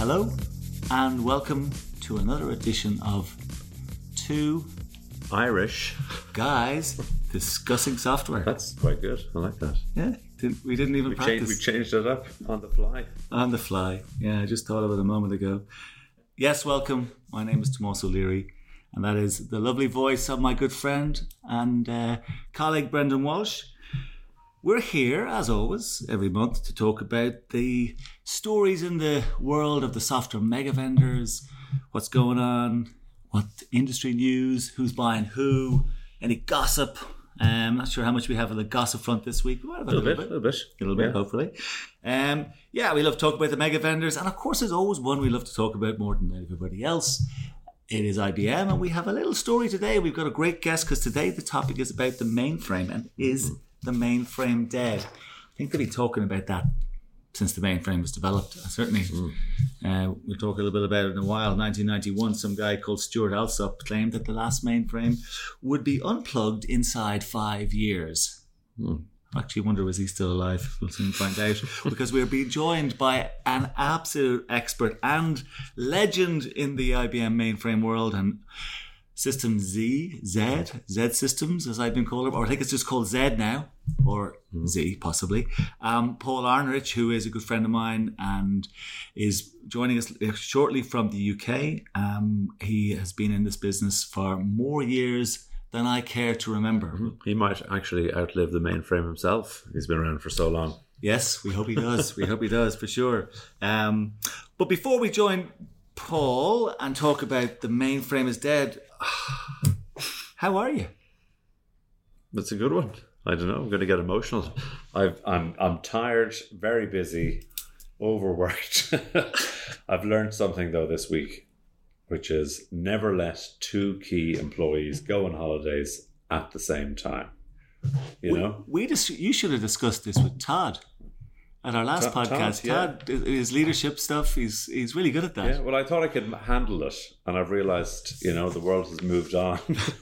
Hello, and welcome to another edition of Two Irish. Guys Discussing Software. That's quite good. I like that. Yeah, didn't, we didn't even We practice changed, we changed it up on the fly. on the fly. Yeah, I just thought of it a moment ago. Yes, welcome. My name is Tomas O'Leary, and that is the lovely voice of my good friend and uh, colleague Brendan Walsh. We're here, as always, every month to talk about the stories in the world of the software mega vendors, what's going on, what industry news, who's buying who, any gossip. I'm um, not sure how much we have on the gossip front this week. but A little bit, a little bit. a little bit, Yeah. hopefully. Um, yeah, we love to talk about the mega vendors, and of course, there's always one we love to talk about more than everybody else. It is IBM, and we have a little story today. We've got a great guest because today the topic is about the mainframe and is the mainframe dead? I think they've been talking about that since the mainframe was developed. Uh, Certainly, uh, we'll talk a little bit about it in a while. 1991, some guy called Stuart Alsop claimed that the last mainframe would be unplugged inside five years. I actually wonder was he still alive? We'll soon find out because we're being joined by an absolute expert and legend in the IBM mainframe world and System Z, Z, Z Systems, as I've been called, or I think it's just called Z now, or Z possibly. Um, Paul Arnerich, who is a good friend of mine and is joining us shortly from the UK. Um, he has been in this business for more years than I care to remember. He might actually outlive the mainframe himself. He's been around for so long. Yes, we hope he does. we hope he does for sure. Um, but before we join Paul and talk about the mainframe is dead, how are you? That's a good one. I don't know. I'm going to get emotional. I've, I'm I'm tired, very busy, overworked. I've learned something though this week, which is never let two key employees go on holidays at the same time. You know, We just you should have discussed this with Todd at our last Todd- podcast. Todd, yeah. Todd, his leadership stuff, he's he's really good at that. Yeah, well, I thought I could handle it, and I've realised, you know, the world has moved on.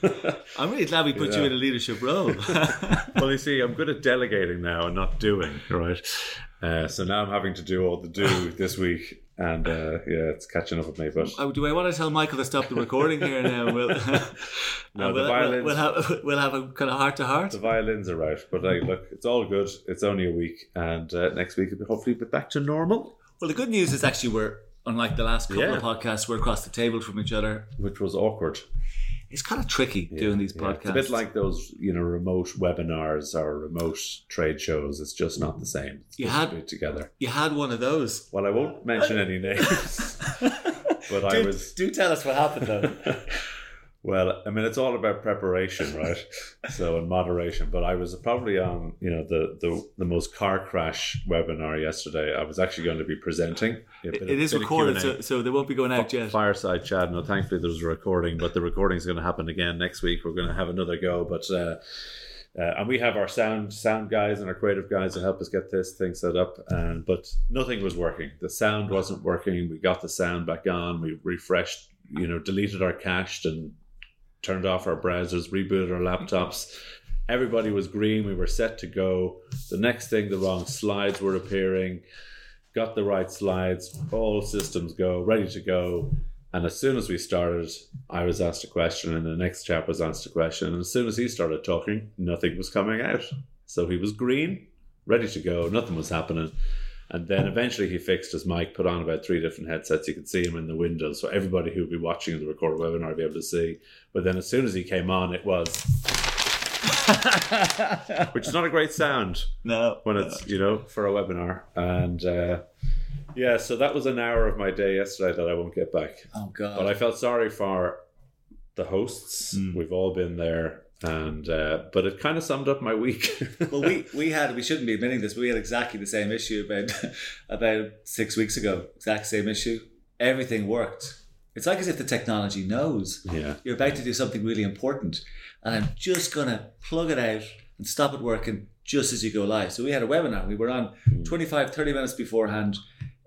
I'm really glad we put you in a leadership role. well, you see, I'm good at delegating now and not doing, right? Uh, so now I'm having to do all the do this week, and uh, yeah, it's catching up with me. But Oh, do I want to tell Michael to stop the recording here now? We'll, No, the we'll, violins- we'll, have we'll have a kind of heart to heart. the violins are out. But look, it's all good. It's only a week, and uh, next week be hopefully be back to normal, Well, the good news is actually we're unlike the last couple Yeah. of podcasts. We're across the table from each other. which was awkward. It's kind of tricky doing these Yeah, podcasts. It's a bit like those, you know, remote webinars or remote trade shows. It's just not the same. It's You had- to together. you had one of those. Well, I won't mention any names, but I was do tell us what happened though. Well, I mean, it's all about preparation, right? so in moderation. But I was probably on, you know, the the, the most car crash webinar yesterday. I was actually going to be presenting. Bit of- it is recorded, so, so they won't be going out yet. Fireside chat. No, thankfully there was a recording, but the recording is going to happen again next week. We're going to have another go, but. Uh, uh, and we have our sound sound guys and our creative guys to help us get this thing set up. And but nothing was working. The sound wasn't working. We got the sound back on. We refreshed, you know, deleted our cached and turned off our browsers, rebooted our laptops. Everybody was green. We were set to go. The next thing, the wrong slides were appearing. Got the right slides. All systems go, ready to go. And as soon as we started, I was asked a question, and the next chap was asked a question. And as soon as he started talking, nothing was coming out. So he was green, ready to go. Nothing was happening. And then eventually he fixed his mic, put on about three different headsets. You could see him in the window. So everybody who would be watching the recorded webinar would be able to see. But then as soon as he came on, it was, which is not a great sound No, when it's, you know, for a webinar. And uh, yeah, so that was an hour of my day yesterday that I won't get back. oh god. But I felt sorry for the hosts. Mm. We've all been there. And, uh, but it kind of summed up my week. well, we we had we shouldn't be admitting this, but we had exactly the same issue about about six weeks ago. Exact same issue. Everything worked. It's like as if the technology knows yeah. you're about to do something really important, and I'm just gonna plug it out and stop it working just as you go live. So we had a webinar. We were on 25, 30 minutes beforehand.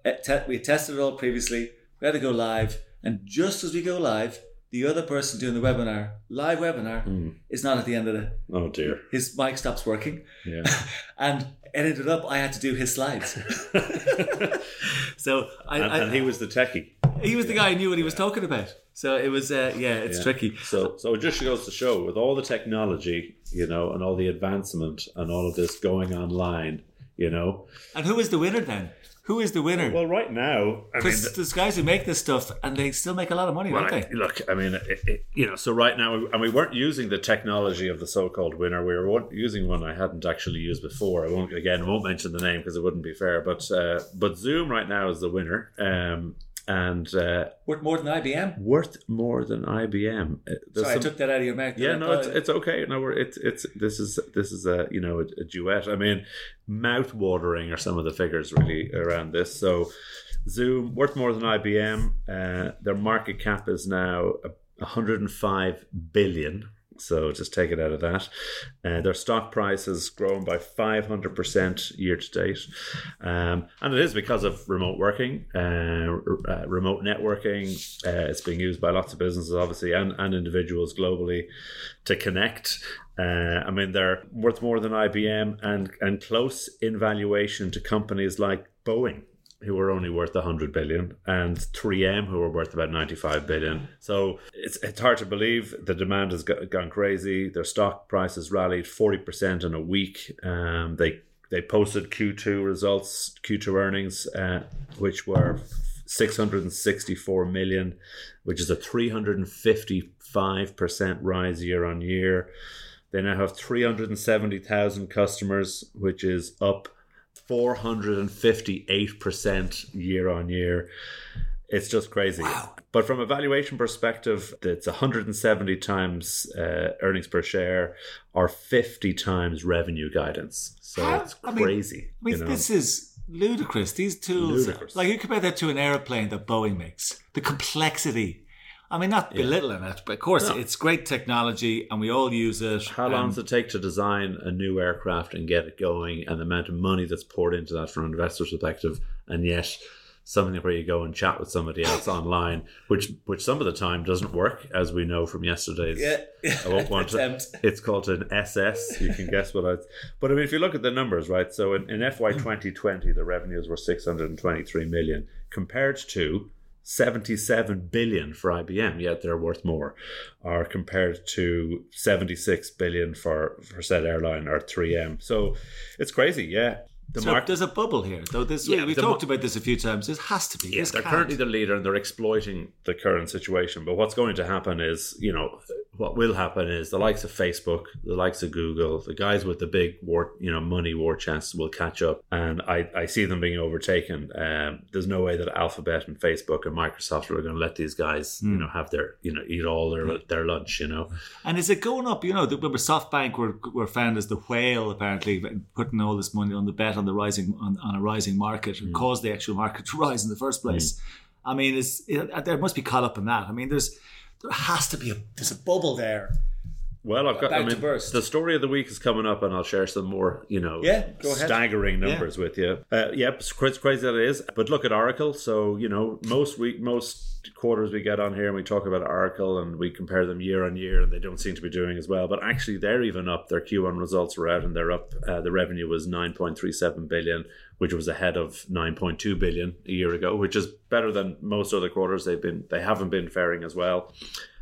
Eh, We tested it all previously. We had to go live, and just as we go live, the other person doing the webinar, live webinar, Hmm. is not at the end of the. Oh dear. His mic stops working, Yeah. and it ended up I had to do his slides. so I, and, I and he was the techie. he was the guy who knew what he was talking about. So it was, uh, yeah, it's Yeah. tricky. So, so it just goes to show with all the technology, you know, and all the advancement and all of this going online, you know. And who is the winner then? Who is the winner? Well, right now, I mean, Because there's guys who make this stuff and they still make a lot of money, Well, don't I- they? look, I mean, it, it, you know, so right now, and we weren't using the technology of the so-called winner. We were using one I hadn't actually used before. I won't again, I won't mention the name because it wouldn't be fair. But uh, but Zoom right now is the winner, um, and uh, Worth more than IBM. worth more than IBM. Uh, there's Sorry, I took that out of your mouth. yeah, no, it's, it's okay. No, we're it's it's this is this is a you know a, a duet. I mean, mouth watering are some of the figures really around this. So, Zoom worth more than IBM. Uh, their market cap is now a 105 billion. So just take it out of that. Uh, their stock price has grown by 500% year to date. Um, and it is because of remote working, uh, uh, remote networking. Uh, it's being used by lots of businesses, obviously, and, and individuals globally to connect. Uh, I mean, they're worth more than IBM and, and close in valuation to companies like Boeing who are only worth 100 billion and 3M who are worth about 95 billion. So it's, it's hard to believe. The demand has gone crazy. Their stock price has rallied 40% in a week. Um, they they posted Q2 results Q2 earnings uh, which were 664 million which is a 355% rise year on year. They now have 370,000 customers which is up 458% year on year. It's just crazy. Wow. But from a valuation perspective, it's 170 times uh, earnings per share or 50 times revenue guidance. So How- it's I mean- crazy. I mean, you know? this is ludicrous. These tools, Ludicrous. like you compare that to an airplane that Boeing makes, the complexity. I mean, not belittling it, but of course, No. it's great technology and we all use it. How long does it take to design a new aircraft and get it going, and the amount of money that's poured into that from an investor's perspective, and yet something where you go and chat with somebody else online, which which some of the time doesn't work, as we know from yesterday's. Yeah. I won't want to. Attempt. It's called an SS. You can guess what I. But I mean, if you look at the numbers, right? So in, in FY 2020, the revenues were 623 million compared to 77 billion for IBM, yet they're worth more, are compared to 76 billion for for said airline or 3M. So it's crazy, yeah. The So market. there's a bubble here, though. This Yeah, we've talked mar- about this a few times. This has to be. Yes, This they're can't. currently the leader and they're exploiting the current situation. But what's going to happen is, you know, what will happen is the likes of Facebook, the likes of Google, the guys with the big war, you know, money war chests will catch up, and I, I see them being overtaken. Um, there's no way that Alphabet and Facebook and Microsoft are going to let these guys, Hmm. you know, have their, you know, eat all their their lunch. You know, And is it going up? You know, the, remember SoftBank were, were found as the whale, apparently, putting all this money on the bet on the rising on, on a rising market Hmm. and caused the actual market to rise in the first place. I mean, it's, it, there must be caught up in that. I mean, there's there has to be a there's a bubble there. Well, I've got. I mean, burst. the story of the week is coming up, and I'll share some more. You know, Yeah, go ahead. staggering numbers with you. Uh, yep, it's crazy, crazy that it is. But look at Oracle. So you know, most week, most quarters we get on here and we talk about Oracle and we compare them year on year, and they don't seem to be doing as well. But actually, they're even up. Their Q1 results were out, and they're up. Uh, the revenue was nine point three seven billion, which was ahead of nine point two billion a year ago, which is better than most other quarters. They've been they haven't been faring as well.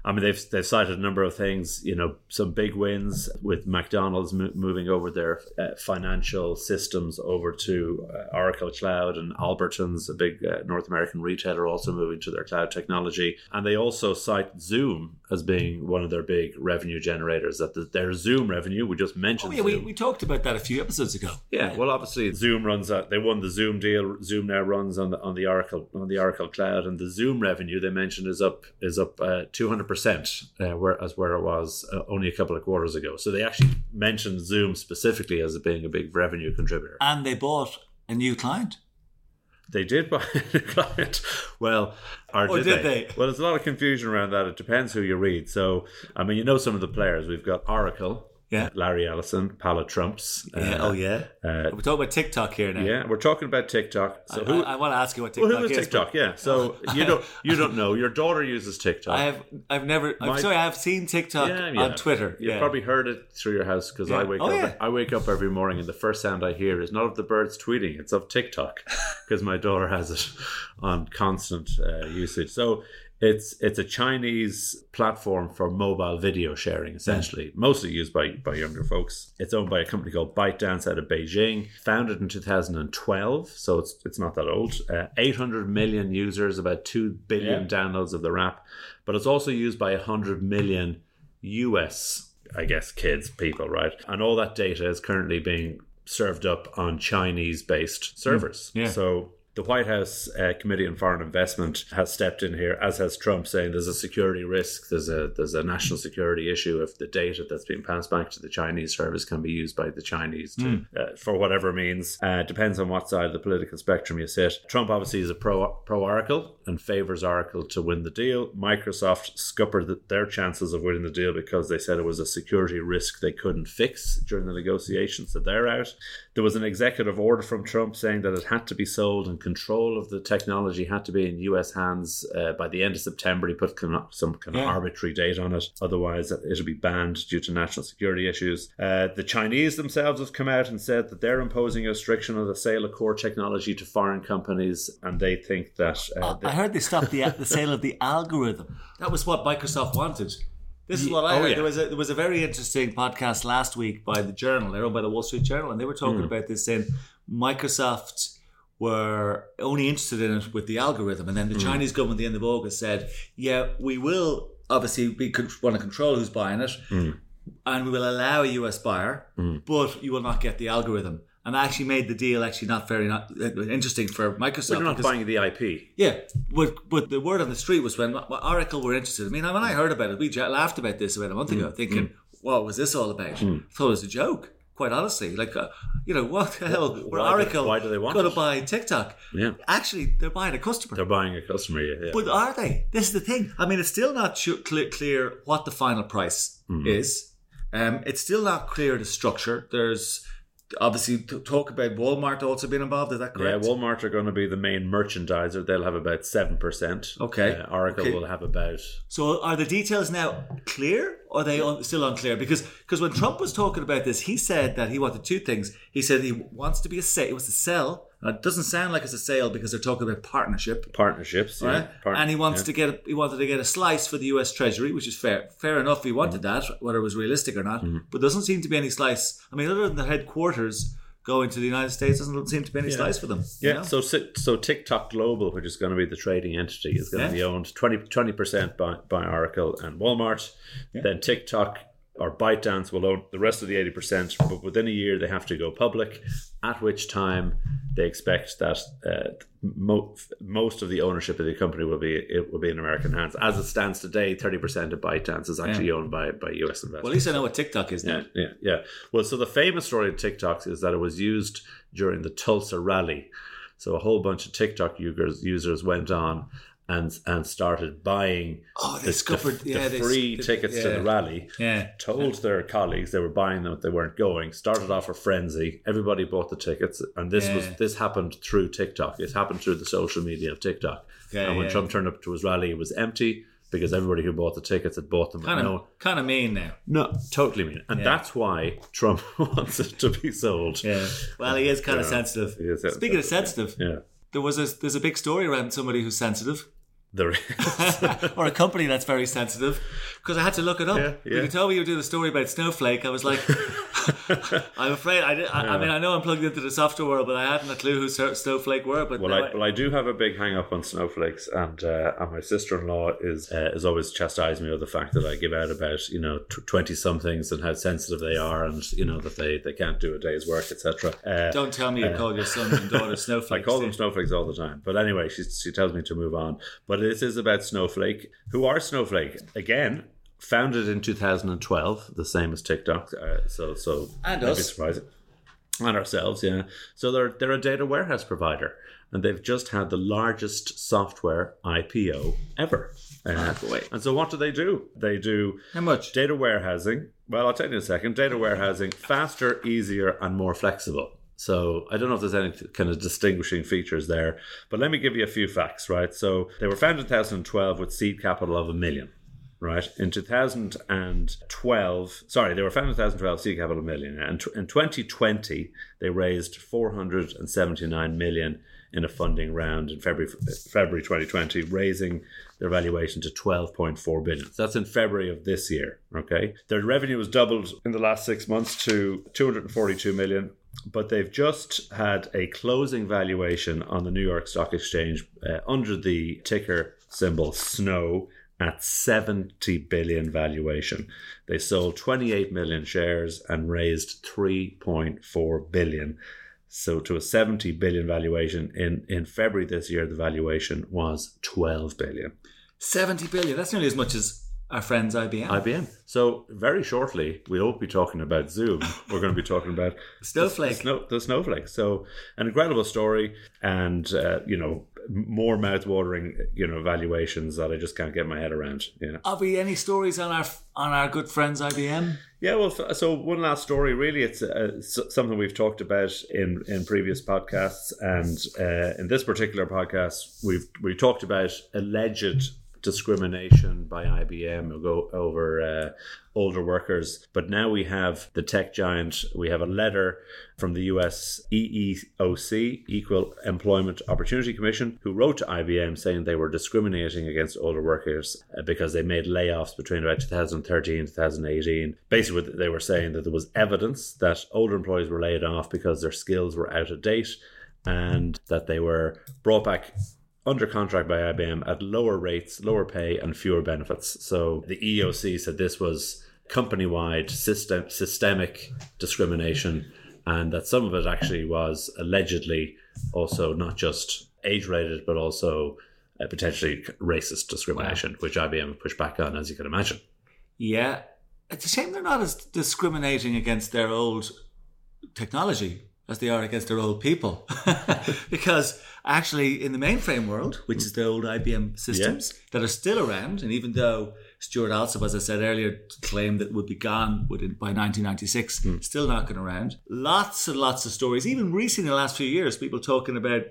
I mean, they've they've cited a number of things. You know, some big wins with McDonald's mo- moving over their uh, financial systems over to uh, Oracle Cloud, and Albertsons, a big uh, North American retailer, also moving to their cloud technology. And they also cite Zoom as being one of their big revenue generators. That the, their Zoom revenue, we just mentioned. Oh yeah, we, we talked about that a few episodes ago. Yeah, well, obviously Zoom runs that. They won the Zoom deal. Zoom now runs on the on the Oracle on the Oracle cloud, and the Zoom revenue they mentioned is up is up two hundred percent, where as where it was uh, only a couple of quarters ago. So they actually mentioned Zoom specifically as being a big revenue contributor. And they bought a new client. They did buy a new client. Well, or Or did, did they? they? Well, there's a lot of confusion around that. It depends who you read. So, I mean, you know some of the players. We've got Oracle, Yeah. Larry Ellison, Paula Trumps. Yeah. oh yeah. uh, We're talking about TikTok here now. yeah, we're talking about TikTok. So I, who? I, want to ask you what TikTok well, who is. TikTok? Yeah. So you don't you don't know. Your daughter uses TikTok. I have. I've never. I'm sorry. I've seen TikTok Yeah, yeah. on Twitter. You've yeah. probably heard it through your house because I wake Oh, up. I wake up every morning and the first sound I hear is not of the birds tweeting; it's of TikTok because my daughter has it on constant uh, usage. So it's it's a Chinese platform for mobile video sharing, essentially, mostly used by by younger folks. It's owned by a company called ByteDance out of Beijing, founded in 2012, so it's it's not that old. Uh, 800 million users, about two billion Yeah. downloads of the app, but it's also used by 100 million US, I guess, kids, people, right? And all that data is currently being served up on Chinese based servers. yeah. So the White House uh, Committee on Foreign Investment has stepped in here, as has Trump, saying there's a security risk, there's a there's a national security issue if the data that's being passed back to the Chinese service can be used by the Chinese to, uh, for whatever means. Uh, depends on what side of the political spectrum you sit. Trump obviously is a pro pro Oracle and favors Oracle to win the deal. Microsoft scuppered the, their chances of winning the deal because they said it was a security risk they couldn't fix during the negotiations, so they're out. There was an executive order from Trump saying that it had to be sold and control of the technology had to be in US hands uh, by the end of September. He put some kind of Yeah. arbitrary date on it. Otherwise, it'll be banned due to national security issues. Uh, the Chinese themselves have come out and said that they're imposing a restriction on the sale of core technology to foreign companies, and they think that. Uh, I heard they stopped the the sale of the algorithm. That was what Microsoft wanted. This is what I Oh, heard. yeah. There was a there was a very interesting podcast last week by the Journal. By the Wall Street Journal, and they were talking about this saying Microsoft were only interested in it with the algorithm, and then the Hmm. Chinese government at the end of August said, "Yeah, we will obviously be want to control who's buying it, Hmm. and we will allow a US buyer, but you will not get the algorithm." And I actually made the deal actually not very not uh, interesting for Microsoft. they're not because- buying the IP. yeah, but but the word on the street was when Oracle were interested. I mean, when I heard about it, we j- laughed about this about a month Mm, ago, thinking, "What was this all about?" I thought it was a joke. Quite honestly, like uh, you know, what the hell? Were why do- Oracle why do they want to buy TikTok? Yeah. Actually, they're buying a customer. They're buying a customer. Yeah, yeah. But are they? This is the thing. I mean, it's still not clear, clear what the final price Mm. is. Um, it's still not clear the structure. There's obviously t- talk about Walmart also being involved. Is that correct? Yeah. Walmart are going to be the main merchandiser. They'll have about seven percent. Okay. Uh, Oracle Okay. will have about So are the details now clear or are they un- still unclear? Because because when Trump was talking about this, he said that he wanted two things. He said he wants to be a sale. It was a sell. Now, it doesn't sound like it's a sale because they're talking about partnership. partnerships. Right? Yeah, Part- and he wants yeah. to get he wanted to get a slice for the U.S. Treasury, which is fair. Fair enough. He wanted Mm-hmm. that, whether it was realistic or not. But doesn't seem to be any slice. I mean, other than the headquarters going to the United States, doesn't seem to be any slice for them. you Yeah, know? so so TikTok Global, which is going to be the trading entity, is going Yeah. to be owned 20 percent by by Oracle and Walmart. Then TikTok or ByteDance will own the rest of the eighty percent, but within a year they have to go public. At which time they expect that uh, mo- most of the ownership of the company will be it will be in American hands. As it stands today, thirty percent of ByteDance is actually owned by by US investors. well, at least I know what TikTok is now. Yeah, yeah, yeah. Well, so the famous story of TikToks is that it was used during the Tulsa rally. So a whole bunch of TikTok users went on and and started buying Oh, they the, scuppered. the, yeah, the free sc- tickets to yeah. the rally. Yeah. Told their colleagues they were buying them, but they weren't going. Started off a frenzy. Everybody bought the tickets, and this was this happened through TikTok. It happened through the social media of TikTok. Yeah, and when yeah. Trump turned up to his rally, it was empty because everybody who bought the tickets had bought them. with Kind no, of, kind of mean now. no, totally mean. And Yeah. that's why Trump wants it to be sold. Yeah. Well, he is kind of sensitive. He is Speaking of sensitive, sensitive, Yeah. there was a there's a big story around somebody who's sensitive, There is. or a company that's very sensitive. Because I had to look it up. Yeah, When you told me you were doing a story about Snowflake, I was like, I'm afraid I, did, I, I mean I know I'm plugged into the software world, but I hadn't a clue who Snowflake were. But Well, now I, well, I do have a big hang up on snowflakes, and uh, and my sister in law is uh, is always chastising me of the fact that I give out about you know twenty somethings and how sensitive they are, and you know that they, they can't do a day's work, etc. Uh, don't tell me you call your sons and daughters snowflakes. I call them snowflakes all the time. But anyway, she, she tells me to move on. But this is about Snowflake. Who are Snowflake? Again, founded in 2012, the same as TikTok. Uh, so so And us. surprising. And ourselves, yeah. So they're they're a data warehouse provider. and they've just had the largest software IPO ever. Uh, boy. and so, what do they do? They do How much? data warehousing. Well, I'll tell you in a second. Data warehousing faster, easier, and more flexible. So I don't know if there's any kind of distinguishing features there, but let me give you a few facts, right? So they were founded in 2012 with seed capital of a million, right? In 2012, sorry, they were founded in 2012, seed capital of a million. And in 2020, they raised 479 million in a funding round in February February 2020, raising their valuation to 12.4 billion. So that's in February of this year. Okay, their revenue has doubled in the last six months to 242 million. But they've just had a closing valuation on the New York Stock Exchange uh, under the ticker symbol SNOW at 70 billion valuation. They sold 28 million shares and raised 3.4 billion. So to a 70 billion valuation in in February this year the valuation was 12 billion. 70 billion. That's nearly as much as our friends IBM. IBM. So very shortly we won't be talking about Zoom. We're going to be talking about Snowflake. the, snow, the snowflake. So an incredible story, and uh, you know more mouth-watering you know valuations that I just can't get my head around. You know. Are we any stories on our on our good friends IBM? Yeah, well, so one last story. Really, it's uh, something we've talked about in, in previous podcasts, and uh, in this particular podcast, we've we talked about alleged discrimination by IBM go over uh, older workers. But now we have the tech giant. We have a letter from the US EEOC, Equal Employment Opportunity Commission, who wrote to IBM saying they were discriminating against older workers uh, because they made layoffs between about 2013 and 2018. Basically, they were saying that there was evidence that older employees were laid off because their skills were out of date and that they were brought back under contract by IBM at lower rates, lower pay, and fewer benefits. So the EOC said this was company wide system, systemic discrimination, and that some of it actually was allegedly also not just age related, but also uh, potentially racist discrimination, which IBM pushed back on, as you can imagine. Yeah. It's a shame they're not as discriminating against their old technology as they are against their old people. because actually, in the mainframe world, which is the old IBM systems that are still around, and even though Stuart Alsop, as I said earlier, claimed that would be gone within, by 1996, hmm. still knocking around. Lots and lots of stories, even recently in the last few years, people talking about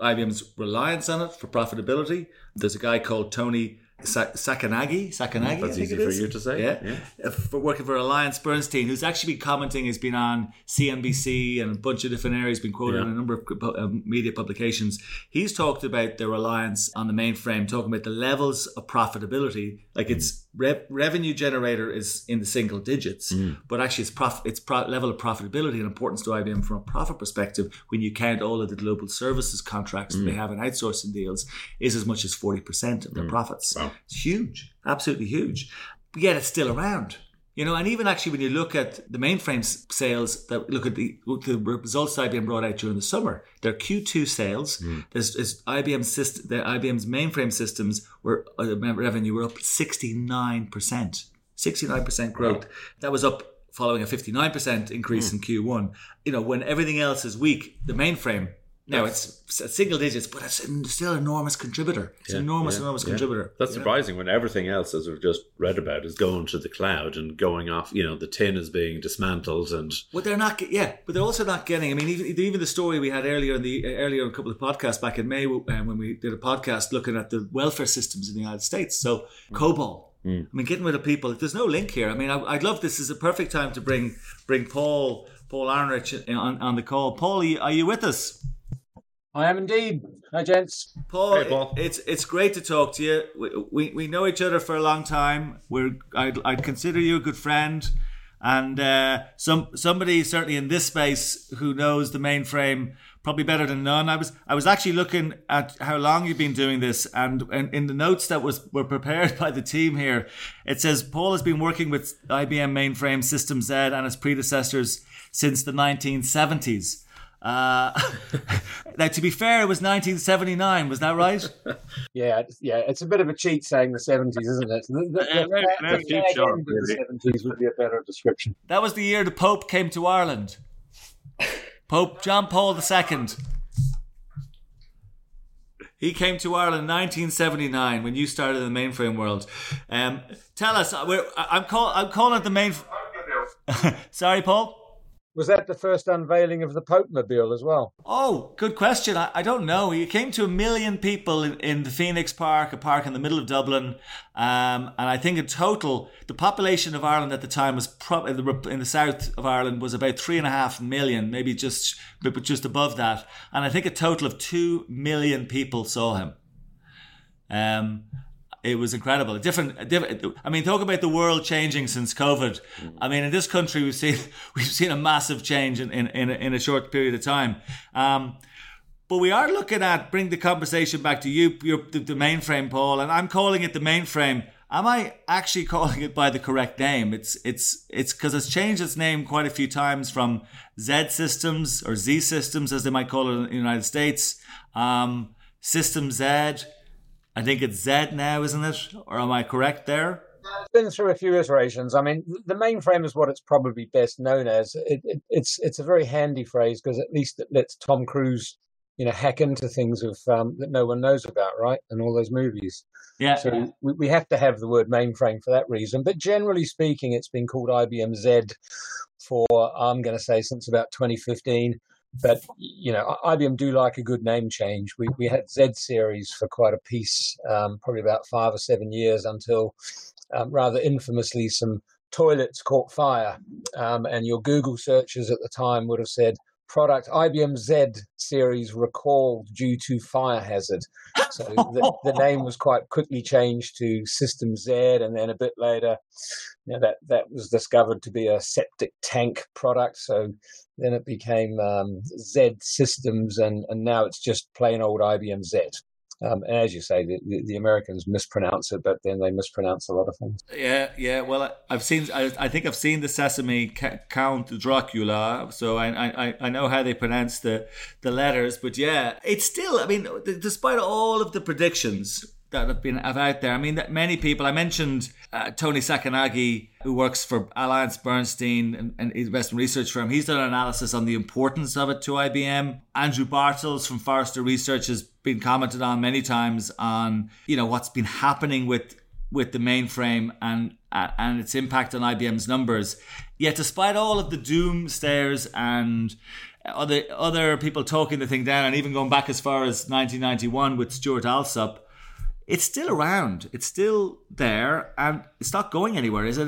IBM's reliance on it for profitability. There's a guy called Tony Sa- Sacconaghi. Sacconaghi, That's easy it for you to say. Yeah. Yeah. Uh, For working for Alliance Bernstein, who's actually been commenting, He's been on CNBC and a bunch of different areas, been quoted Yeah. in a number of uh, media publications. He's talked about the reliance on the mainframe, talking about the levels of profitability. Like its rev- revenue generator is in the single digits, hmm. but actually its prof- its pro- level of profitability and importance to IBM from a profit perspective, when you count all of the global services contracts that they hmm. have in outsourcing deals, is as much as forty percent of their hmm. profits. Wow. It's huge, absolutely huge. But yet it's still around. You know, and even actually when you look at the mainframe sales, that look at the, the results that IBM brought out during the summer, their Q2 sales, there's, there's IBM system, the IBM's mainframe systems were uh, revenue were up 69%, 69% growth. That was up following a 59% increase in Q1. You know, when everything else is weak, the mainframe now it's s- single digits, but it's still an enormous contributor. It's an enormous, Yeah, enormous yeah. contributor. That's you know? surprising when everything else, as we've just read about, is going to the cloud and going off. You know, the tin is being dismantled, and Well, they're not. Yeah, but they're also not getting. I mean, even, even the story we had earlier in the earlier in a couple of podcasts back in May um, when we did a podcast looking at the welfare systems in the United States. So mm. COBOL. Mm. I mean, getting rid of people. If there's no link here. I mean, I, I'd love this is a perfect time to bring bring Paul Paul Arnrich uh, on, on the call. Paul, are you, are you with us? I am indeed. Hi, gents. Paul, Hey, Paul. it's it's great to talk to you. We, we, we know each other for a long time. We're I'd, I'd consider you a good friend, and uh, some somebody certainly in this space who knows the mainframe probably better than none. I was I was actually looking at how long you've been doing this, and, and in the notes that was were prepared by the team here, it says Paul has been working with IBM mainframe System Z and its predecessors since the 1970s. Uh, now, to be fair, it was 1979. Was that right? Yeah, it's- yeah. It's a bit of a cheat saying the seventies, isn't it? The, the, Yeah, the, very- the very cheap fag shot, end of the seventies would be a better description. That was the year the Pope came to Ireland. Pope John Paul II. He came to Ireland in 1979 when you started in the mainframe world. Um, tell us, I'm, call, I'm calling it the main. Sorry, Paul. Was that the first unveiling of the Pope Mobile as well? Oh, good question. I, I don't know. He came to a million people in, in, the Phoenix Park, a park in the middle of Dublin. Um, and I think in total, the population of Ireland at the time was probably in, the, in the south of Ireland was about three and a half million, maybe just just above that. And I think a total of two million people saw him. Um, it was incredible. Different, different. I mean, talk about the world changing since COVID. I mean, in this country, we've seen we've seen a massive change in in, in, a, in a short period of time. Um, but we are looking at bring the conversation back to you, your, the, the mainframe, Paul, and I'm calling it the mainframe. Am I actually calling it by the correct name? It's it's it's because it's changed its name quite a few times from Z Systems or Z Systems, as they might call it in the United States, um, System Z I think it's Z now, isn't it? Or am I correct there? It's been through a few iterations. I mean, the mainframe is what it's probably best known as. It, it, it's it's a very handy phrase because at least it lets Tom Cruise, you know, hack into things of um, that no one knows about, right? And all those movies. Yeah. So we, we have to have the word mainframe for that reason. But generally speaking, it's been called IBM Z for I'm going to say since about 2015 but you know, IBM do like a good name change. We we had Z series for quite a piece, um, probably about five or seven years until, um, rather infamously, some toilets caught fire, um, and your Google searches at the time would have said product IBM Z series recalled due to fire hazard. So the, the, name was quite quickly changed to System Z, and then a bit later, you know, that that was discovered to be a septic tank product. So then it became um, Z Systems, and and now it's just plain old IBM Z. Um, and as you say, the, the, the, Americans mispronounce it, but then they mispronounce a lot of things. Yeah, yeah. Well, I've seen. I, I think I've seen the Sesame Count Dracula, so I, I I know how they pronounce the the letters. But yeah, it's still. I mean, despite all of the predictions that have been out there. I mean, that many people. I mentioned uh, Tony Sacconaghi, who works for Alliance Bernstein and, investment research firm. He's done an analysis on the importance of it to IBM. Andrew Bartels from Forrester Research has been commented on many times on you know what's been happening with with the mainframe and uh, and its impact on IBM's numbers. Yet, despite all of the doomsayers and other other people talking the thing down, and even going back as far as 1991 with Stuart Alsop, it's still around. It's still there, and it's not going anywhere, is it?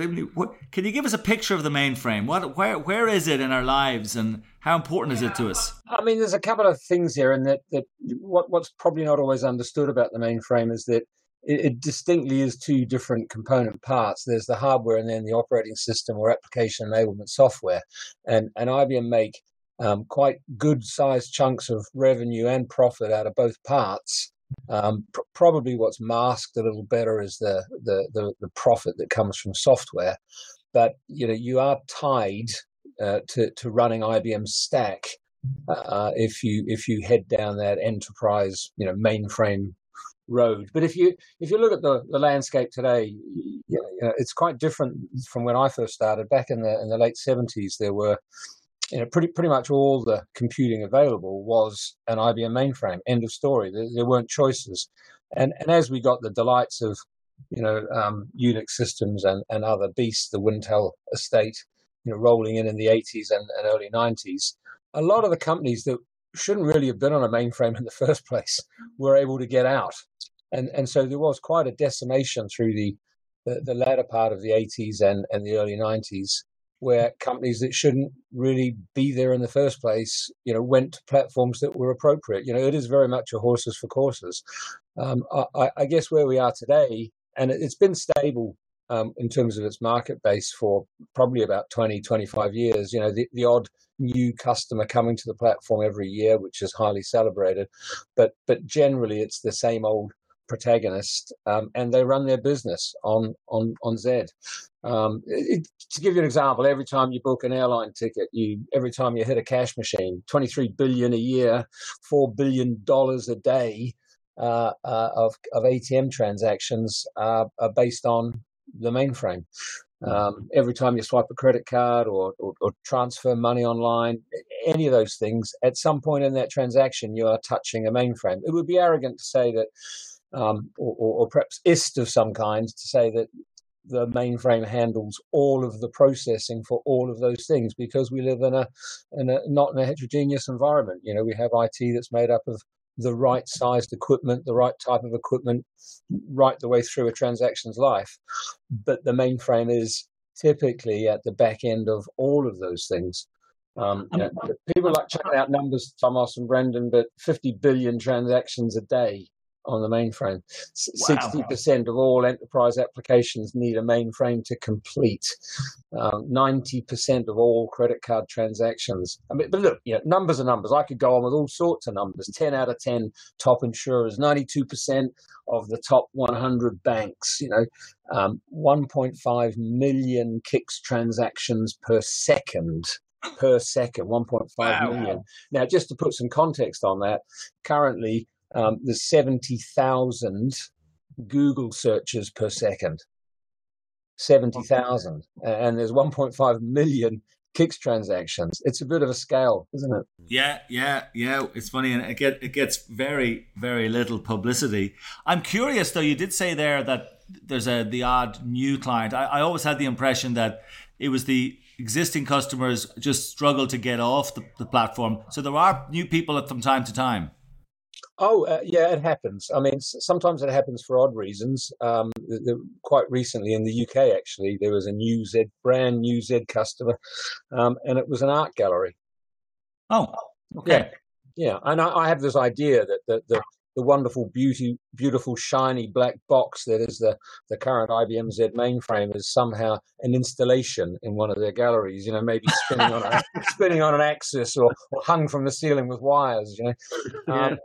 Can you give us a picture of the mainframe? What, where, where is it in our lives, and how important is it to us? I mean, there's a couple of things here, and that, that what, what's probably not always understood about the mainframe is that it, it, distinctly is two different component parts. There's the hardware, and then the operating system or application enablement software, and and IBM make um, quite good sized chunks of revenue and profit out of both parts. Um, pr- probably what's masked a little better is the, the, the the profit that comes from software, but you know you are tied uh, to to running IBM Stack uh, if you if you head down that enterprise you know mainframe road. But if you if you look at the, the landscape today, you know, it's quite different from when I first started back in the in the late seventies. There were you know, pretty pretty much all the computing available was an IBM mainframe. End of story. There, there weren't choices, and and as we got the delights of you know um, Unix systems and, and other beasts, the Wintel estate, you know, rolling in in the 80s and, and early 90s, a lot of the companies that shouldn't really have been on a mainframe in the first place were able to get out, and and so there was quite a decimation through the the, the latter part of the 80s and, and the early 90s where companies that shouldn't really be there in the first place, you know, went to platforms that were appropriate. You know, it is very much a horses for courses. Um, I, I, guess where we are today, and it's been stable um, in terms of its market base for probably about 20, 25 years. You know, the, the odd new customer coming to the platform every year, which is highly celebrated, but but generally it's the same old protagonist, um, and they run their business on on on Z. Um, it, to give you an example, every time you book an airline ticket, you every time you hit a cash machine, twenty three billion a year, four billion dollars a day uh, uh, of of ATM transactions are based on the mainframe. Um, every time you swipe a credit card or, or, or, transfer money online, any of those things, at some point in that transaction, you are touching a mainframe. It would be arrogant to say that, um, or, or, perhaps ist of some kind, to say that the mainframe handles all of the processing for all of those things because we live in a, in a not in a heterogeneous environment. You know, we have IT that's made up of the right sized equipment, the right type of equipment, right the way through a transaction's life. But the mainframe is typically at the back end of all of those things. Um, you know, people like checking out numbers, Thomas and Brendan, but 50 billion transactions a day on the mainframe. Sixty wow. percent of all enterprise applications need a mainframe to complete. Um, ninety um, percent of all credit card transactions. I mean, but look, you know, numbers are numbers. I could go on with all sorts of numbers. Ten out of ten top insurers. Ninety-two percent of the top 100 banks. You know, um, 1.5 million CICS transactions per second per second, 1.5 wow. million. Now, just to put some context on that, currently um, there's 70,000 Google searches per second. 70,000. And there's 1.5 million CICS transactions. It's a bit of a scale, isn't it? Yeah, yeah, yeah. It's funny, and it, get, it gets very, very little publicity. I'm curious, though. You did say there that there's a the odd new client. I, I always had the impression that it was the existing customers just struggle to get off the, the platform. So there are new people from time to time. Oh, uh, yeah, it happens. I mean, sometimes it happens for odd reasons. Um, the, the, quite recently in the UK, actually, there was a new Z, brand new Z customer, um, and it was an art gallery. Oh, okay. Yeah, yeah. and I, I have this idea that the, the, the wonderful, beauty, beautiful, shiny black box that is the, the current IBM Z mainframe is somehow an installation in one of their galleries. You know, maybe spinning on a, spinning on an axis or, or, hung from the ceiling with wires. You know. Um,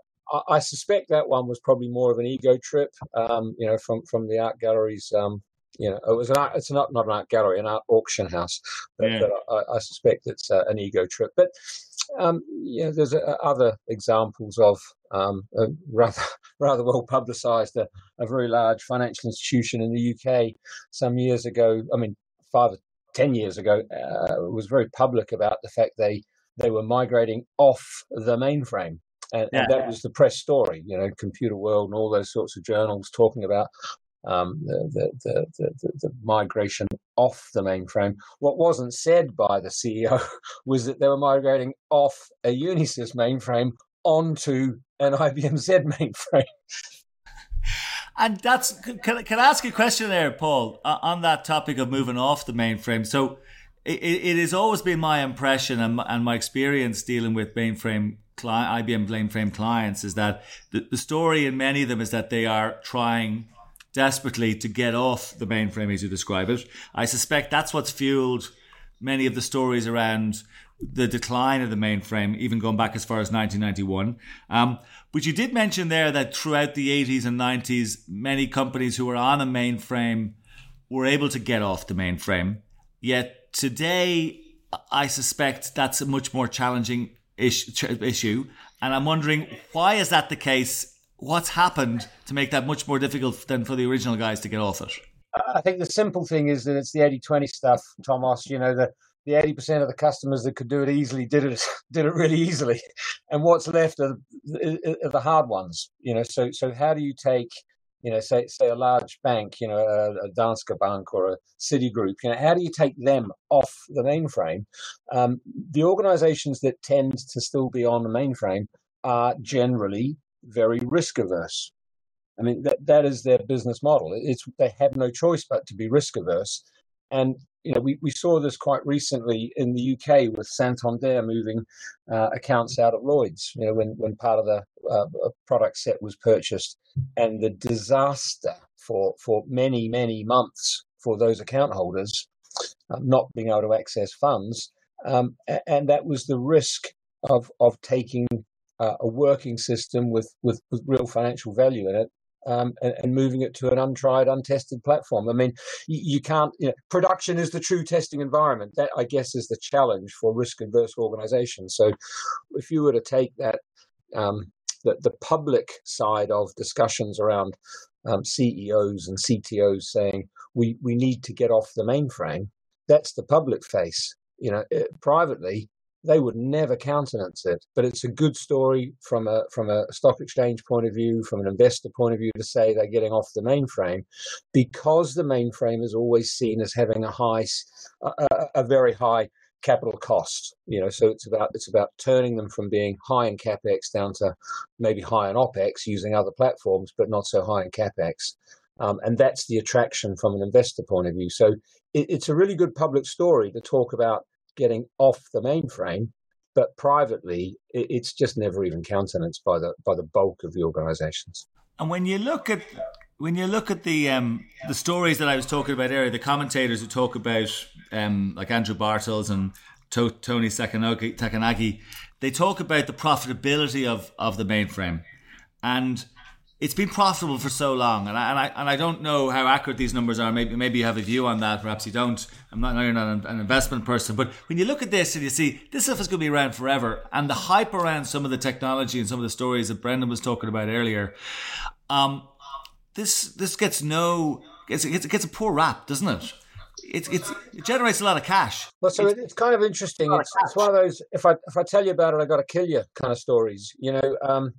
I, suspect that one was probably more of an ego trip, um, you know, from from the art galleries. Um, you know, it was an art, it's not not an art gallery, an art auction house, but, yeah. but I, I, suspect it's uh, an ego trip. But um, you know, there's uh, other examples of um, rather rather well publicised a, a, very large financial institution in the UK some years ago. I mean, five or ten years ago, uh, was very public about the fact they they were migrating off the mainframe and, yeah. and, that was the press story. You know, Computer World and all those sorts of journals talking about um, the, the, the, the, migration off the mainframe. What wasn't said by the CEO was that they were migrating off a Unisys mainframe onto an IBM Z mainframe. And that's can, can I ask a question there, Paul, uh, on that topic of moving off the mainframe? So it, it has always been my impression and my, and my experience dealing with mainframe client, IBM mainframe clients is that the, the story in many of them is that they are trying desperately to get off the mainframe as you describe it. I suspect that's what's fueled many of the stories around the decline of the mainframe, even going back as far as 1991. Um, but you did mention there that throughout the 80s and 90s, many companies who were on a mainframe were able to get off the mainframe. Yet today, I suspect that's a much more challenging issue. And I'm wondering why is that the case? What's happened to make that much more difficult than for the original guys to get off it? I think the simple thing is that it's the 80-20 stuff, Thomas. You know, the the 80% of the customers that could do it easily did it did it really easily and what's left are, are the hard ones you know so so how do you take you know, say say a large bank, you know, a, a Danske Bank or a Citigroup, you know, how do you take them off the mainframe? Um, the organizations that tend to still be on the mainframe are generally very risk averse. I mean, that that is their business model. It's they have no choice but to be risk averse, and you know, we, we saw this quite recently in the UK with Santander moving uh, accounts out of Lloyd's, you know, when, when part of the uh, product set was purchased and the disaster for, for many, many months for those account holders uh, not being able to access funds. Um, and that was the risk of, of taking uh, a working system with, with, with real financial value in it um, and, and, moving it to an untried, untested platform. I mean, you, you can't. You know, production is the true testing environment. That I guess is the challenge for risk-averse organizations. So, if you were to take that. Um, the, the public side of discussions around um, CEOs and CTOs saying we we need to get off the mainframe. That's the public face. You know, it, privately they would never countenance it. But it's a good story from a from a stock exchange point of view, from an investor point of view, to say they're getting off the mainframe, because the mainframe is always seen as having a high, a, a very high capital cost. You know, so it's about it's about turning them from being high in capex down to maybe high in opex using other platforms, but not so high in capex. Um, and that's the attraction from an investor point of view. So it, it's a really good public story to talk about getting off the mainframe, but privately, it, it's just never even countenanced by the by the bulk of the organizations. And when you look at when you look at the um, the stories that I was talking about earlier, the commentators who talk about um, like Andrew Bartels and to- Tony Takanagi, they talk about the profitability of, of the mainframe, and it's been profitable for so long, and I, and I and I don't know how accurate these numbers are. Maybe maybe you have a view on that. Perhaps you don't. I'm not. You're not an, investment person, but when you look at this and you see this stuff is going to be around forever, and the hype around some of the technology and some of the stories that Brendan was talking about earlier, um, this this gets no gets gets a poor rap, doesn't it? It's, it's, it generates a lot of cash. Well, so it's, it's kind of interesting. It's, it's, one of those if I if I tell you about it, I got to kill you kind of stories. You know, um,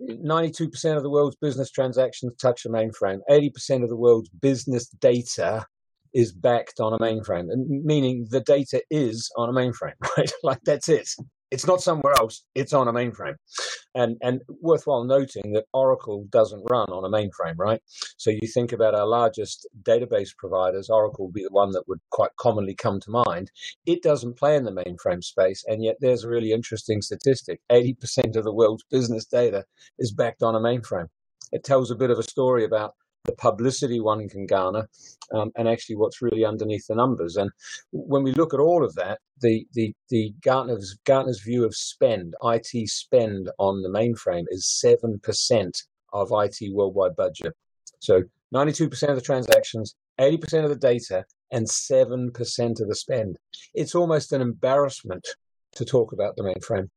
ninety two percent of the world's business transactions touch a mainframe. Eighty percent of the world's business data is backed on a mainframe, meaning the data is on a mainframe, right? like that's it. It's not somewhere else. It's on a mainframe, and and worthwhile noting that Oracle doesn't run on a mainframe, right? So you think about our largest database providers, Oracle would be the one that would quite commonly come to mind. It doesn't play in the mainframe space, and yet there's a really interesting statistic: eighty percent of the world's business data is backed on a mainframe. It tells a bit of a story about the publicity one can garner, um, and actually what's really underneath the numbers. And when we look at all of that, the the the Gartner's Gartner's view of spend, IT spend on the mainframe is seven percent of IT worldwide budget. So ninety two percent of the transactions, eighty percent of the data, and seven percent of the spend. It's almost an embarrassment to talk about the mainframe.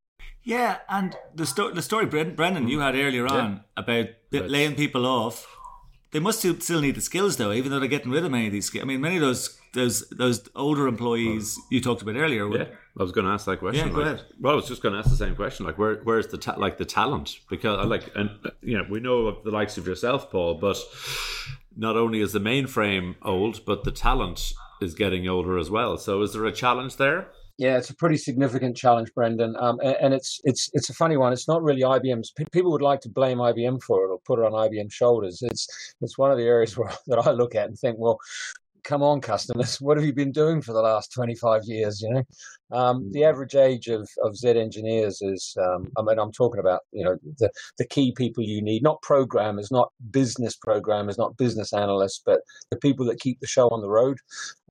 Yeah, and the, sto- the story Brendan you had earlier on yeah. about laying people off they must still need the skills though, even though they're getting rid of many of these skills. I mean, many of those those those older employees you talked about earlier. Yeah, I was going to ask that question. Yeah, go like, ahead. Well, I was just going to ask the same question. Like, where where's the ta- like the talent? Because uh, like, and you know, we know of the likes of yourself, Paul, but not only is the mainframe old, but the talent is getting older as well. So, is there a challenge there? Yeah, it's a pretty significant challenge, Brendan, um, and, and, it's it's it's a funny one. It's not really IBM's. P- people would like to blame IBM for it or put it on IBM's shoulders. It's it's one of the areas where, that I look at and think, well, come on, customers, what have you been doing for the last 25 years? You know, um, the mm. average age of, of Z engineers is, um, I mean, I'm talking about, you know, the, the key people you need, not programmers, not business programmers, not business analysts, but the people that keep the show on the road.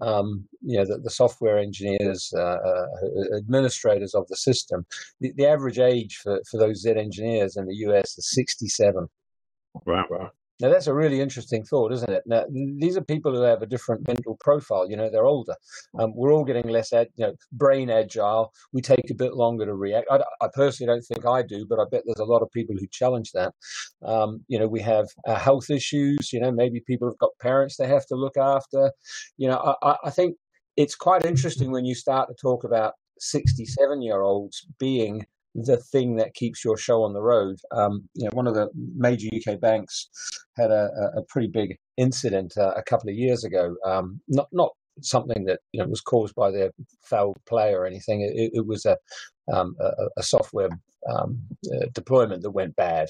Um, you know, the, the software engineers, uh, uh, administrators of the system. The, the average age for, for those Z engineers in the US is 67. Wow. wow. Now that's a really interesting thought, isn't it? Now these are people who have a different mental profile. You know, they're older. Um, we're all getting less, you know, brain agile. We take a bit longer to react. I, I, personally don't think I do, but I bet there's a lot of people who challenge that. Um, you know, we have uh, health issues. You know, maybe people have got parents they have to look after. You know, I, I think it's quite interesting when you start to talk about 67 year olds being the thing that keeps your show on the road. Um, you know, one of the major UK banks had a, a pretty big incident uh, a couple of years ago. Um, not not something that you know was caused by their foul play or anything. It, it was a, um, a, a software um, uh, deployment that went bad,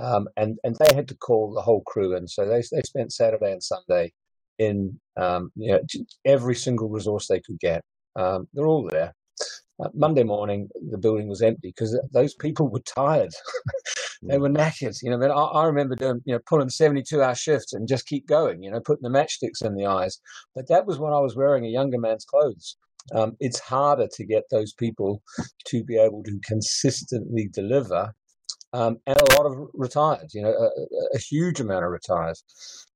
um, and and they had to call the whole crew in. So they they spent Saturday and Sunday in um, you know every single resource they could get. Um, they're all there. Uh, Monday morning, the building was empty because those people were tired. they mm. were knackered. You know, I, I, I, remember doing, you know, pulling 72 hour shifts and just keep going, you know, putting the matchsticks in the eyes. But that was when I was wearing a younger man's clothes. Um, it's harder to get those people to be able to consistently deliver um, and a lot of retired. You know, a, a huge amount of retires.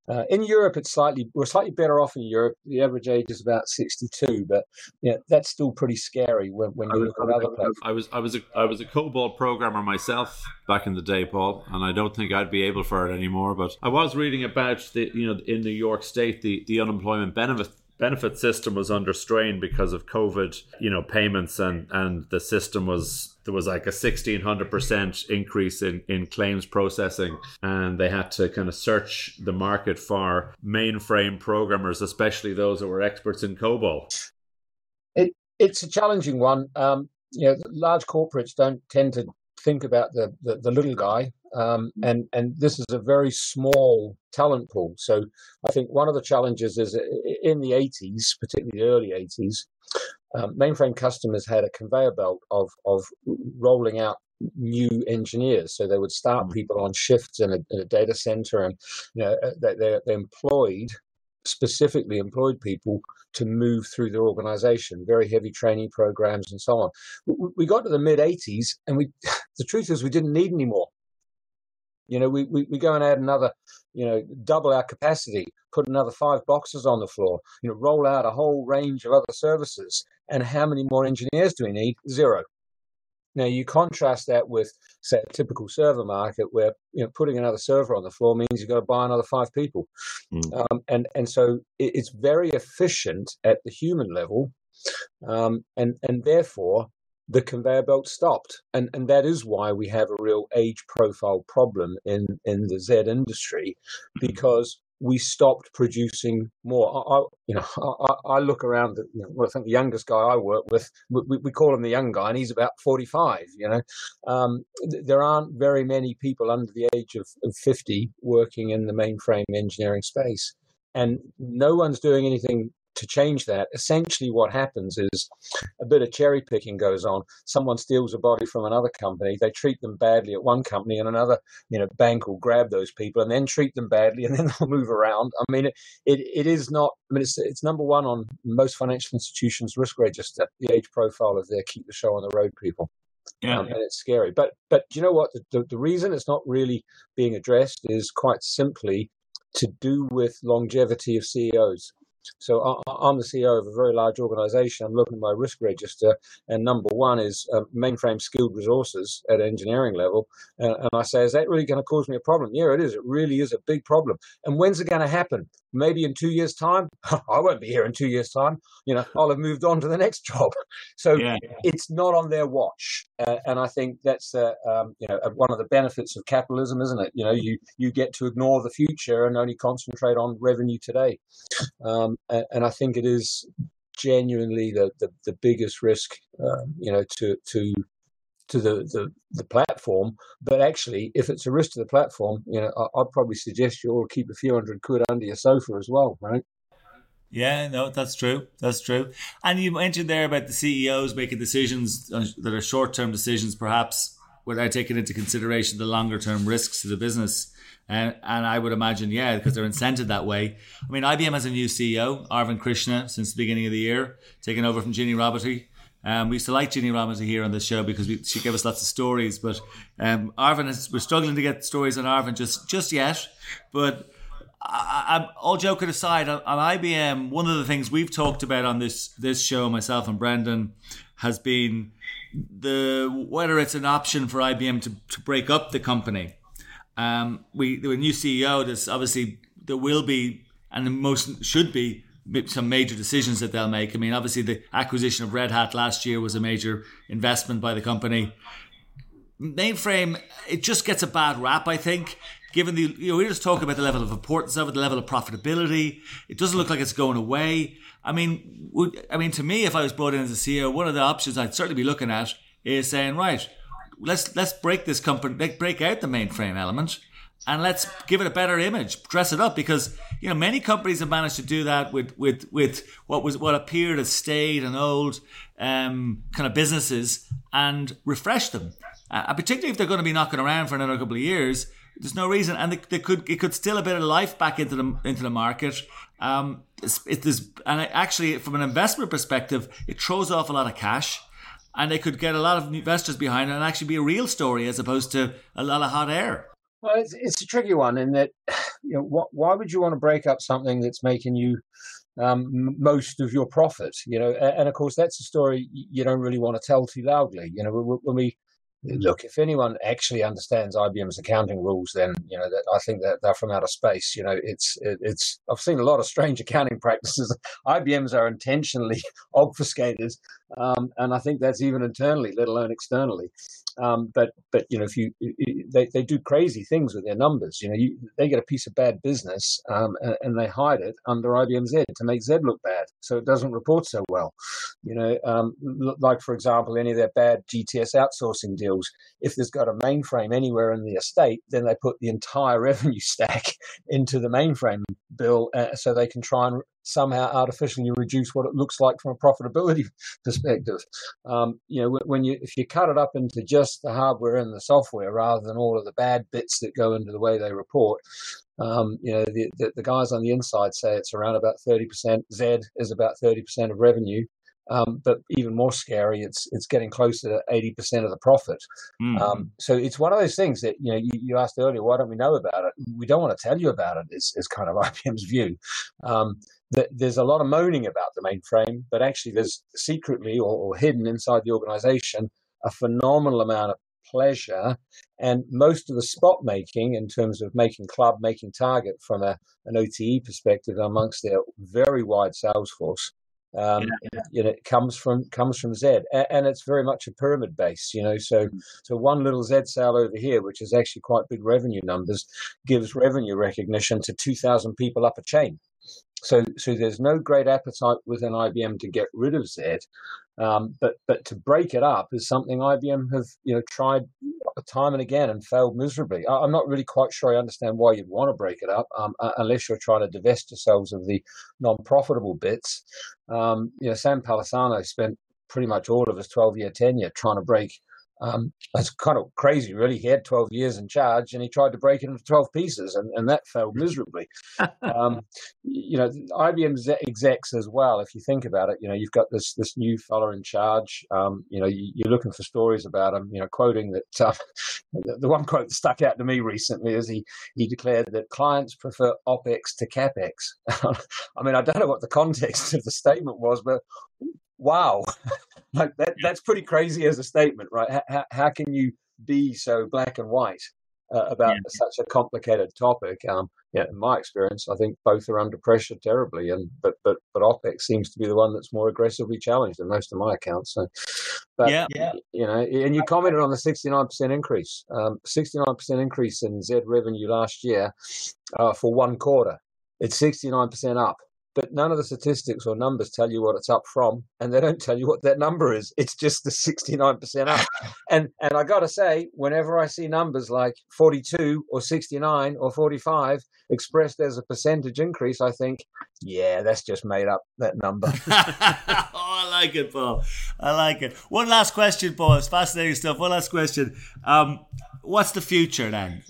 Uh, in Europe, it's slightly we're slightly better off in Europe. The average age is about sixty-two, but yeah, that's still pretty scary when, when you look at other places. I was I was a, I was a COBOL programmer myself back in the day, Paul, and I don't think I'd be able for it anymore. But I was reading about the you know in New York State the the unemployment benefit benefit system was under strain because of COVID, you know, payments and and the system was there was like a sixteen hundred percent increase in in claims processing, and they had to kind of search the market for mainframe programmers, especially those that were experts in COBOL. It it's a challenging one. Um, you know, large corporates don't tend to think about the, the, the little guy. Um, and, and this is a very small talent pool. So I think one of the challenges is in the 80s, particularly the early 80s, um, mainframe customers had a conveyor belt of, of rolling out new engineers. So they would start mm. people on shifts in a, in a data center and you know, they, they, they employed specifically employed people to move through their organization, very heavy training programs and so on. We got to the mid 80s and we, the truth is we didn't need any more. You know, we, we, we go and add another, you know, double our capacity, put another five boxes on the floor, you know, roll out a whole range of other services. And how many more engineers do we need? Zero. Now you contrast that with, say, a typical server market where you know putting another server on the floor means you've got to buy another five people, mm. um, and and so it's very efficient at the human level, um, and and therefore the conveyor belt stopped, and and that is why we have a real age profile problem in in the Z industry, because we stopped producing more. I, I you know, I, I look around. You know, I think the youngest guy I work with, we, we, call him the young guy, and he's about forty-five. You know, um, there aren't very many people under the age of, of fifty working in the mainframe engineering space, and no one's doing anything to change that, essentially what happens is a bit of cherry picking goes on. Someone steals a body from another company. They treat them badly at one company, and another you know bank will grab those people and then treat them badly, and then they'll move around. I mean, it it, it is not. I mean, it's it's number one on most financial institutions' risk register. The age profile of their keep the show on the road people. Yeah. Um, and it's scary. But but you know what? The, the, the reason it's not really being addressed is quite simply to do with longevity of CEOs. So I'm the CEO of a very large organization. I'm looking at my risk register, and number one is uh, mainframe skilled resources at engineering level. Uh, and I say, is that really going to cause me a problem? Yeah, it is. It really is a big problem. And when's it going to happen? Maybe in two years' time. I won't be here in two years' time. You know, I'll have moved on to the next job. So yeah. it's not on their watch. Uh, and I think that's uh, um, you know one of the benefits of capitalism, isn't it? You know, you you get to ignore the future and only concentrate on revenue today. Um, and, and, I think it is genuinely the, the, the biggest risk, um, you know, to to to the, the, the platform. But actually, if it's a risk to the platform, you know, I, would probably suggest you all keep a few hundred quid under your sofa as well, right? Yeah, no, that's true. That's true. And you mentioned there about the CEOs making decisions uh, that are short term decisions, perhaps without taking into consideration the longer term risks to the business. And, and I would imagine, yeah, because they're incented that way. I mean, IBM has a new CEO, Arvind Krishna, since the beginning of the year, taking over from Ginni Rometty. Um, we used to like Ginni Rometty here on this show because we, she gave us lots of stories. But um, Arvind, is, we're struggling to get stories on Arvind just just yet. But I, I, all joking aside, on, on, IBM, one of the things we've talked about on this this show, myself and Brendan, has been the whether it's an option for IBM to, to break up the company. Um, we the new CEO. There's obviously there will be and the most should be some major decisions that they'll make. I mean, obviously the acquisition of Red Hat last year was a major investment by the company. Mainframe, it just gets a bad rap, I think. Given the, you know, we just talk about the level of importance of it, the level of profitability. It doesn't look like it's going away. I mean, would, I mean, to me, if I was brought in as a CEO, one of the options I'd certainly be looking at is saying, right, let's let's break this company, break out the mainframe element, and let's give it a better image, dress it up. Because you know many companies have managed to do that with with with what was what appeared as staid and old um, kind of businesses and refresh them. Uh, particularly if they're going to be knocking around for another couple of years, there's no reason, and they, they could it could still a bit of life back into the into the market. Um, it is, and actually, from an investment perspective, it throws off a lot of cash. and they could get a lot of investors behind it and actually be a real story as opposed to a lot of hot air. Well, it's, it's a tricky one in that, you know, why would you want to break up something that's making you um, most of your profit? You know, and, and, of course that's a story you don't really want to tell too loudly. You know, when we look, if anyone actually understands IBM's accounting rules, then you know that I think that they're from outer space. You know, it's it, it's I've seen a lot of strange accounting practices. IBM's are intentionally obfuscated, um, and I think that's even internally, let alone externally. Um, but but you know if you, they they do crazy things with their numbers. You know you, they get a piece of bad business um, and, and, they hide it under IBM Z to make Z look bad, so it doesn't report so well. You know um, like for example any of their bad GTS outsourcing deals. If there's got a mainframe anywhere in the estate, then they put the entire revenue stack into the mainframe bill uh, so they can try and somehow artificially reduce what it looks like from a profitability perspective. Um, you know, when you if you cut it up into just the hardware and the software rather than all of the bad bits that go into the way they report, um, you know, the, the, the, guys on the inside say it's around about 30%. Z is about 30% of revenue. Um, but even more scary, it's it's getting closer to eighty percent of the profit. Mm. Um, so it's one of those things that you know you, you, asked earlier. Why don't we know about it? We don't want to tell you about it. Is, is kind of IBM's view. Um, that there's a lot of moaning about the mainframe, but actually there's secretly or, or hidden inside the organization a phenomenal amount of pleasure and most of the spot making in terms of making club, making target from a, an OTE perspective amongst their very wide sales force. Um, yeah. you know, it comes from comes from Z, and, and, it's very much a pyramid base. You know, so mm. so one little Z sale over here, which is actually quite big revenue numbers, gives revenue recognition to two thousand people up a chain. So, so there's no great appetite within IBM to get rid of Z, um, but but to break it up is something IBM have you know tried time and again and failed miserably. I, am not really quite sure I understand why you'd want to break it up um, unless you're trying to divest yourselves of the non-profitable bits. Um, you know, Sam Palmisano spent pretty much all of his 12-year tenure trying to break um, it's kind of crazy, really. He had 12 years in charge and he tried to break it into 12 pieces, and, and that failed miserably. um, you know, IBM execs as well, if you think about it, you know, you've got this this new fella in charge. Um, you know, you, are looking for stories about him, you know, quoting that. Uh, the, the one quote that stuck out to me recently is he, he declared that clients prefer OPEX to CAPEX. I mean, I don't know what the context of the statement was, but wow. Like that, that's pretty crazy as a statement, right? How, how can you be so black and white uh, about yeah. such a complicated topic? Um, yeah, in my experience, I think both are under pressure terribly, and but but but OPEX seems to be the one that's more aggressively challenged in most of my accounts. So, but yeah, yeah. you know, and you commented on the sixty nine percent increase, um, sixty nine percent increase in Z revenue last year uh, for one quarter. It's sixty nine percent up but none of the statistics or numbers tell you what it's up from, and they don't tell you what that number is. It's just the 69% up. and and I got to say, whenever I see numbers like 42 or 69 or 45 expressed as a percentage increase, I think, yeah, that's just made up that number. oh, I like it, Paul. I like it. One last question, Paul. It's fascinating stuff. One last question. Um, what's the future then?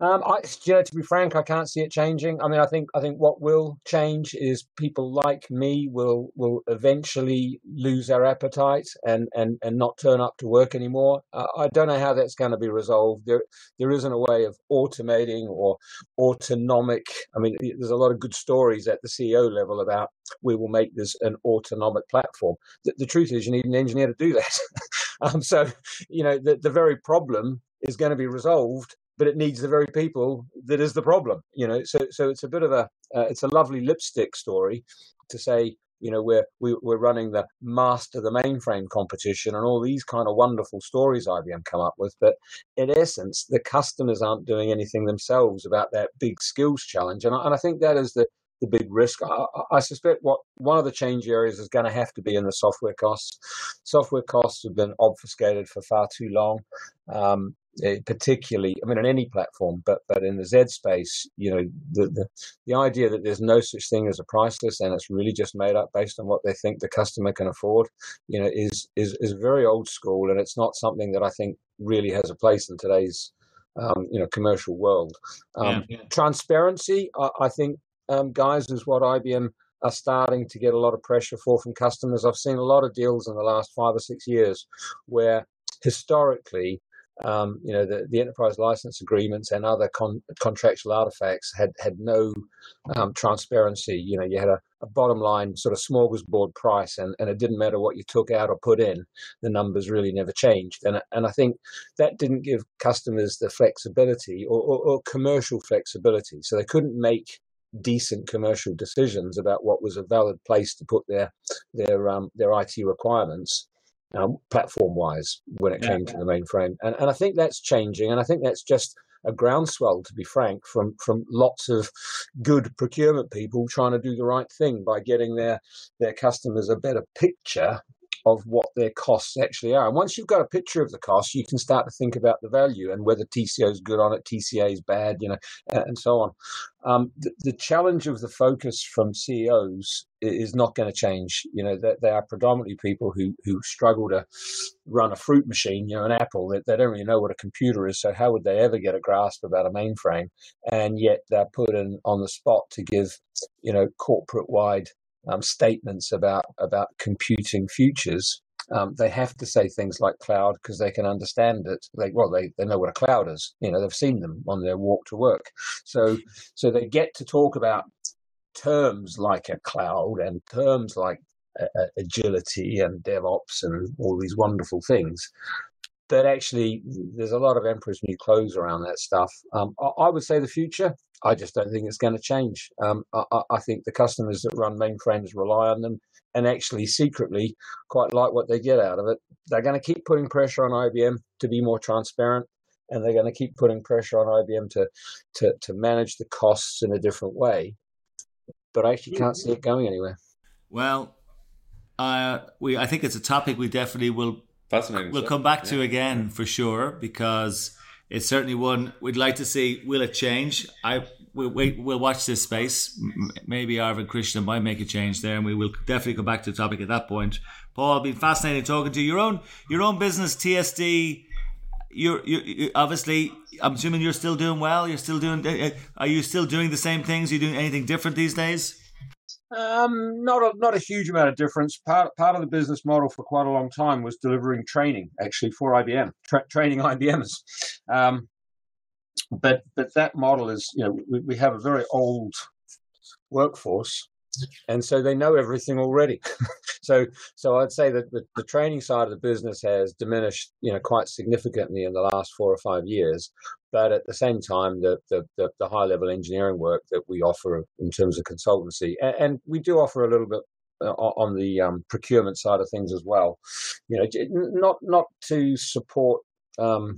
Um, I, to be frank, I can't see it changing. I mean, I think I think what will change is people like me will will eventually lose their appetite and and and not turn up to work anymore. Uh, I don't know how that's going to be resolved. There there isn't a way of automating or autonomic. I mean, there's a lot of good stories at the CEO level about we will make this an autonomic platform. The, the truth is, you need an engineer to do that. um, so, you know, the the very problem is going to be resolved but it needs the very people that is the problem. You know, so so it's a bit of a uh, it's a lovely lipstick story to say you know we're we, are we are running the master the mainframe competition and all these kind of wonderful stories IBM come up with, but in essence the customers aren't doing anything themselves about that big skills challenge, and I, and I think that is the the big risk. I, I, suspect what one of the change areas is going to have to be in the software costs. Software costs have been obfuscated for far too long. Um, particularly, I mean, on any platform, but but in the Z space, you know, the, the the idea that there's no such thing as a price list and it's really just made up based on what they think the customer can afford, you know, is is is very old school, and it's not something that I think really has a place in today's um, you know commercial world. Um, yeah, yeah. Transparency, I, I think, um, guys, is what IBM are starting to get a lot of pressure for from customers. I've seen a lot of deals in the last five or six years where historically um, you know, the, the enterprise license agreements and other con- contractual artifacts had had no um, transparency. You know, you had a, a, bottom line sort of smorgasbord price, and, and it didn't matter what you took out or put in, the numbers really never changed. And and I think that didn't give customers the flexibility or, or, or commercial flexibility, so they couldn't make decent commercial decisions about what was a valid place to put their their um, their IT requirements um, platform wise when it came yeah. to the mainframe. And, and I think that's changing. And I think that's just a groundswell, to be frank, from, from lots of good procurement people trying to do the right thing by getting their, their customers a better picture of what their costs actually are. And once you've got a picture of the cost, you can start to think about the value and whether TCO is good on it, TCA is bad, you know, and so on. Um, the, the, challenge of the focus from CEOs is not going to change. You know, they, they, are predominantly people who, who struggle to run a fruit machine, you know, an Apple. They, they don't really know what a computer is. So how would they ever get a grasp about a mainframe? And yet they're put in on the spot to give, you know, corporate wide um, statements about about computing futures, um, they have to say things like cloud because they can understand it. They well, they, they know what a cloud is. You know, they've seen them on their walk to work. So so they get to talk about terms like a cloud and terms like uh, agility and DevOps and all these wonderful things. But actually, there's a lot of emperor's new clothes around that stuff. Um, I, I would say the future I just don't think it's going to change. Um, I, I, think the customers that run mainframes rely on them and actually secretly quite like what they get out of it. They're going to keep putting pressure on IBM to be more transparent, and they're going to keep putting pressure on IBM to to, to manage the costs in a different way. But I actually can't see it going anywhere. Well, uh, we I think it's a topic we definitely will Fascinating we'll come back to again for sure because it's certainly one we'd like to see. Will it change? I we'll wait. We'll watch this space. Maybe Arvind Krishna might make a change there, and we will definitely come back to the topic at that point. Paul, been fascinating talking to you. Your own your own business, TSD. You're, you're, you're obviously. I'm assuming you're still doing well. You're still doing. Uh, are you still doing the same things? Are you doing anything different these days? Um, not a not a huge amount of difference. Part part of the business model for quite a long time was delivering training, actually for IBM, tra- training IBMs. Um, but but that model is, you know, we, we have a very old workforce, and so they know everything already. so so I'd say that the, the, training side of the business has diminished, you know, quite significantly in the last four or five years. But at the same time, the the, the, the high level engineering work that we offer in terms of consultancy, and, and we do offer a little bit uh, on the um, procurement side of things as well. You know, not not to support. Um,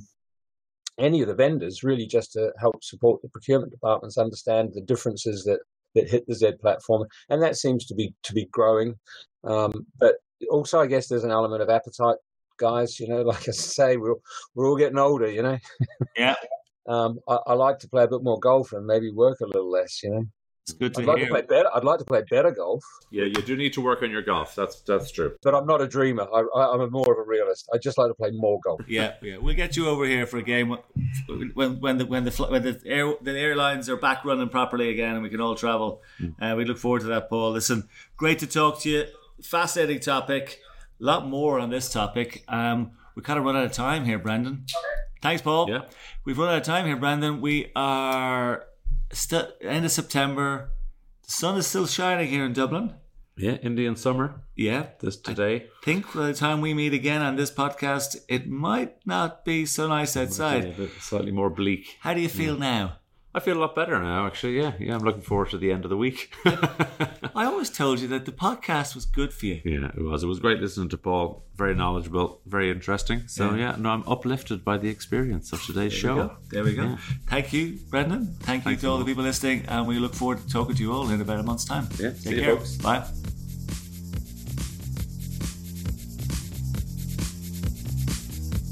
any of the vendors really just to help support the procurement departments understand the differences that that hit the Z platform, and that seems to be to be growing. Um, but also, I guess there's an element of appetite, guys. You know, like I say, we're we're all getting older. You know. Yeah. um, I, I, like to play a bit more golf and maybe work a little less. You know. It's good to I'd hear. Like to play better. I'd like to play better golf. Yeah, you do need to work on your golf. That's that's true. But I'm not a dreamer. I, am a more of a realist. I just like to play more golf. Yeah, yeah. We'll get you over here for a game when when the when the when the, air, the airlines are back running properly again, and we can all travel. Mm. Uh, we look forward to that, Paul. Listen, great to talk to you. Fascinating topic. A lot more on this topic. Um, we kind of run out of time here, Brendan. Thanks, Paul. Yeah, we've run out of time here, Brendan. We are still end of September. The sun is still shining here in Dublin. Yeah, Indian summer. Yeah. This today. I think by the time we meet again on this podcast, it might not be so nice outside. slightly more bleak. How do you feel yeah. now? I feel a lot better now, actually. Yeah, yeah. I'm looking forward to the end of the week. I always told you that the podcast was good for you. Yeah, it was. It was great listening to Paul. Very knowledgeable, very interesting. So yeah, yeah no, I'm uplifted by the experience of today's there show. We there we go. Yeah. Thank you, Brendan. Thank you Thanks to all the people listening, and we look forward to talking to you all in about a month's time. Yeah. Take care. folks. Bye.